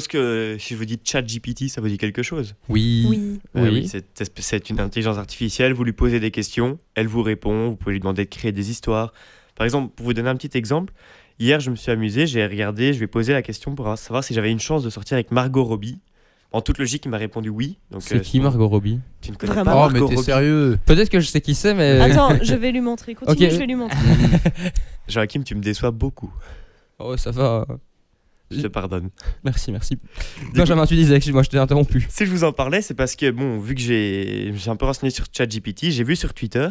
suppose que si je vous dis ChatGPT, ça vous dit quelque chose. Oui. Oui. Euh, Oui. c'est- c'est une intelligence artificielle, vous lui posez des questions, elle vous répond, vous pouvez lui demander de créer des histoires. Par exemple, pour vous donner un petit exemple, hier je me suis amusé, j'ai regardé, je lui ai posé la question pour savoir si j'avais une chance de sortir avec Margot Robbie. En toute logique, il m'a répondu oui. Donc, C'est euh, qui Margot Robbie? Tu ne connais Vraiment pas Oh, Margot mais t'es sérieux Peut-être que je sais qui c'est, mais. Attends, je vais lui montrer. Continue, je vais lui montrer. Joachim, tu me déçois beaucoup. Oh, ça va. Je te pardonne. Merci, merci. Benjamin, tu disais, excuse-moi, je t'ai interrompu. Si je vous en parlais, c'est parce que, bon, vu que j'ai, un peu renseigné sur ChatGPT, j'ai vu sur Twitter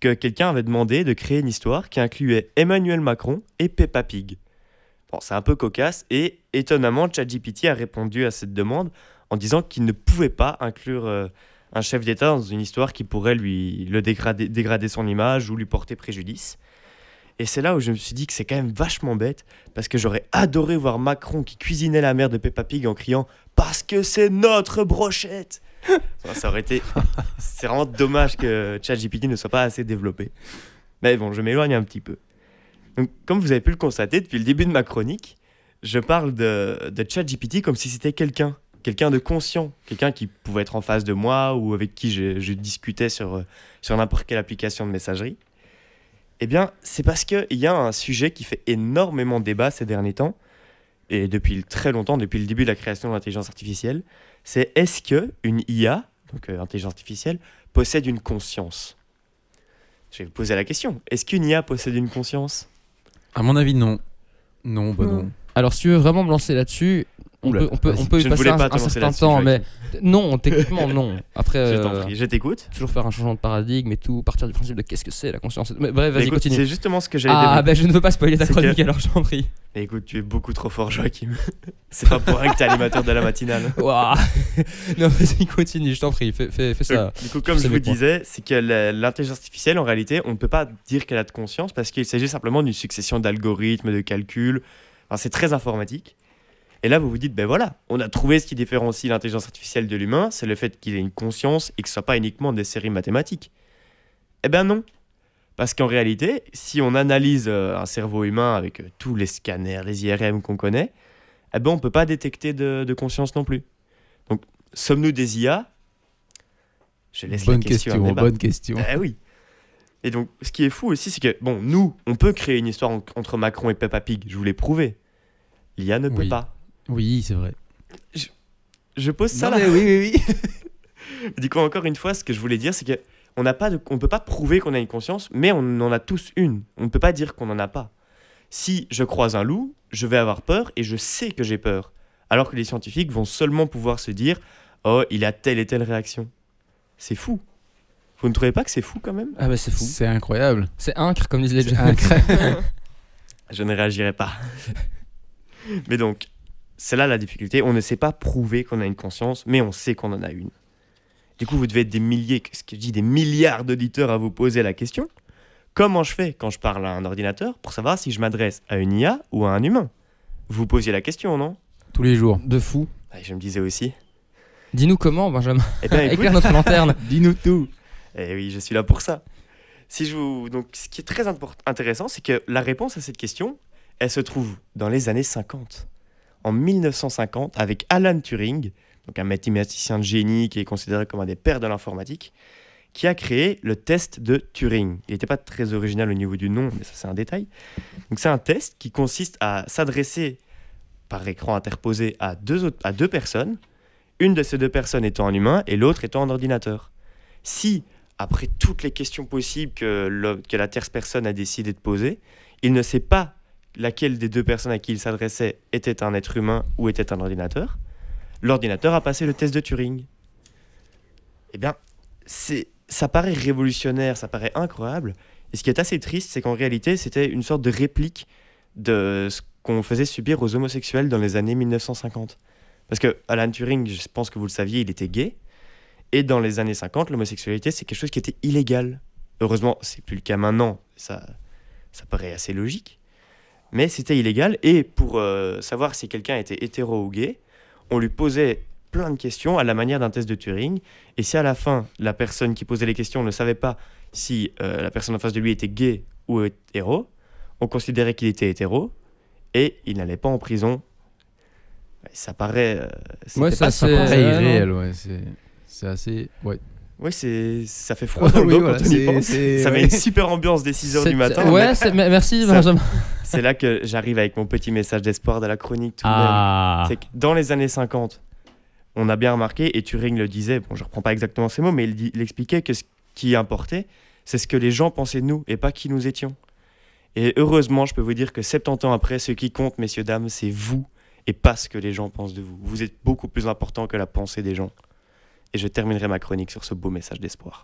que quelqu'un avait demandé de créer une histoire qui incluait Emmanuel Macron et Peppa Pig. Bon, c'est un peu cocasse et étonnamment, ChatGPT a répondu à cette demande en disant qu'il ne pouvait pas inclure euh, un chef d'État dans une histoire qui pourrait lui le dégrader, dégrader son image ou lui porter préjudice. Et c'est là où je me suis dit que c'est quand même vachement bête parce que j'aurais adoré voir Macron qui cuisinait la mère de Peppa Pig en criant parce que c'est notre brochette. Ça, ça aurait été. C'est vraiment dommage que ChatGPT ne soit pas assez développé. Mais bon, je m'éloigne un petit peu. Donc, comme vous avez pu le constater depuis le début de ma chronique, je parle de, de ChatGPT comme si c'était quelqu'un, quelqu'un de conscient, quelqu'un qui pouvait être en face de moi ou avec qui je, je discutais sur, sur n'importe quelle application de messagerie. Eh bien, c'est parce qu'il y a un sujet qui fait énormément débat ces derniers temps, et depuis très longtemps, depuis le début de la création de l'intelligence artificielle, c'est est-ce que une IA, donc euh, intelligence artificielle, possède une conscience? Je vais vous poser la question. Est-ce qu'une IA possède une conscience? À mon avis, non. Non, bah Non. non. Alors, si tu veux vraiment me lancer là-dessus, on peut, on peut, on peut y Je ne passer voulais un, certain temps, mais non, techniquement, non. Après, Je t'en euh, prie, je t'écoute. toujours faire un changement de paradigme et tout, partir du principe de qu'est-ce que c'est la conscience. Mais bref, Bah, vas-y, continue. C'est justement ce que j'allais Ah, développer. ben je ne veux pas spoiler ta chronique alors, j'en prie. Mais écoute, tu es beaucoup trop fort, Joachim. c'est pas pour rien que t'es animateur de la matinale. Ouah. non, vas-y, continue, je t'en prie, fais, fais, fais ça. Donc, du coup, comme je vous disais, c'est que l'intelligence artificielle, en réalité, on ne peut pas dire qu'elle a de conscience parce qu'il s'agit simplement d'une succession d'algorithmes, de calculs. Enfin, c'est très informatique. Et là, vous vous dites, ben voilà, on a trouvé ce qui différencie l'intelligence artificielle de l'humain, c'est le fait qu'il ait une conscience et que ce soit pas uniquement des séries mathématiques. Eh ben non. Parce qu'en réalité, si on analyse euh, un cerveau humain avec euh, tous les scanners, les IRM qu'on connaît, eh ben on peut pas détecter de, de conscience non plus. Donc, sommes-nous des IA Je laisse Bonne la question. à question, débat. bonne question. Eh oui. Et donc, ce qui est fou aussi, c'est que, bon, nous, on peut créer une histoire en- entre Macron et Peppa Pig, je vous l'ai prouvé. L'IA ne peut Oui. pas. Oui, c'est vrai. Je pose ça Non, là. mais oui, oui, oui. Du coup, encore une fois, ce que je voulais dire, c'est que on n'a pas de, on peut pas prouver qu'on a une conscience, mais on en a tous une. On ne peut pas dire qu'on n'en a pas. Si je croise un loup, je vais avoir peur et je sais que j'ai peur. Alors que les scientifiques vont seulement pouvoir se dire, oh, il a telle et telle réaction. C'est fou. Vous ne trouvez pas que c'est fou quand même? Ah, bah c'est fou. C'est incroyable. C'est incre, comme disent les gens. Je ne réagirai pas. mais donc, c'est là la difficulté. On ne sait pas prouver qu'on a une conscience, mais on sait qu'on en a une. Du coup, vous devez être des milliers, ce que je dis, des milliards d'auditeurs à vous poser la question. Comment je fais quand je parle à un ordinateur pour savoir si je m'adresse à une IA ou à un humain? Vous vous posiez la question, non? Tous les jours. De fou. Ouais, Je me disais aussi. Dis-nous comment, Benjamin. Eh bien, écoute, Éclaire notre lanterne. Dis-nous tout. Eh oui, je suis là pour ça. Si je vous... Donc, ce qui est très intéressant, c'est que la réponse à cette question, elle se trouve dans les années 50. En 1950, avec Alan Turing, donc un mathématicien de génie qui est considéré comme un des pères de l'informatique, qui a créé le test de Turing. Il n'était pas très original au niveau du nom, mais ça c'est un détail. Donc c'est un test qui consiste à s'adresser par écran interposé à deux, à deux personnes, une de ces deux personnes étant un humain et l'autre étant un ordinateur. Si après toutes les questions possibles que, que la tierce personne a décidé de poser, il ne sait pas laquelle des deux personnes à qui il s'adressait était un être humain ou était un ordinateur, l'ordinateur a passé le test de Turing. Eh bien, ça paraît révolutionnaire, ça paraît incroyable. Et ce qui est assez triste, c'est qu'en réalité, c'était une sorte de réplique de ce qu'on faisait subir aux homosexuels dans les années 1950. Parce que Alan Turing, je pense que vous le saviez, il était gay. Et dans les années 50, l'homosexualité, c'est quelque chose qui était illégal. Heureusement, c'est plus le cas maintenant. Ça, ça paraît assez logique. Mais c'était illégal. Et pour euh, savoir si quelqu'un était hétéro ou gay, on lui posait plein de questions à la manière d'un test de Turing. Et si à la fin, la personne qui posait les questions ne savait pas si euh, la personne en face de lui était gay ou hétéro, on considérait qu'il était hétéro et il n'allait pas en prison. Ça paraît. euh, c'était Ouais, pas ça, c'est- Très euh, irréel, ouais. C'est assez. Ouais. Ouais, c'est ça fait froid dans le Oui, voilà, quand on y pense. Ça met une super ambiance dès 6h du matin. Ouais, merci Benjamin. C'est là que j'arrive avec mon petit message d'espoir de la chronique tout. Ah. C'est que dans les années 50, on a bien remarqué, et Turing le disait, bon, je reprends pas exactement ces mots, mais il, dit- il expliquait que ce qui importait, c'est ce que les gens pensaient de nous et pas qui nous étions. Et heureusement, je peux vous dire que 70 ans après, ce qui compte, messieurs, dames, c'est vous et pas ce que les gens pensent de vous. Vous êtes beaucoup plus important que la pensée des gens. Et je terminerai ma chronique sur ce beau message d'espoir.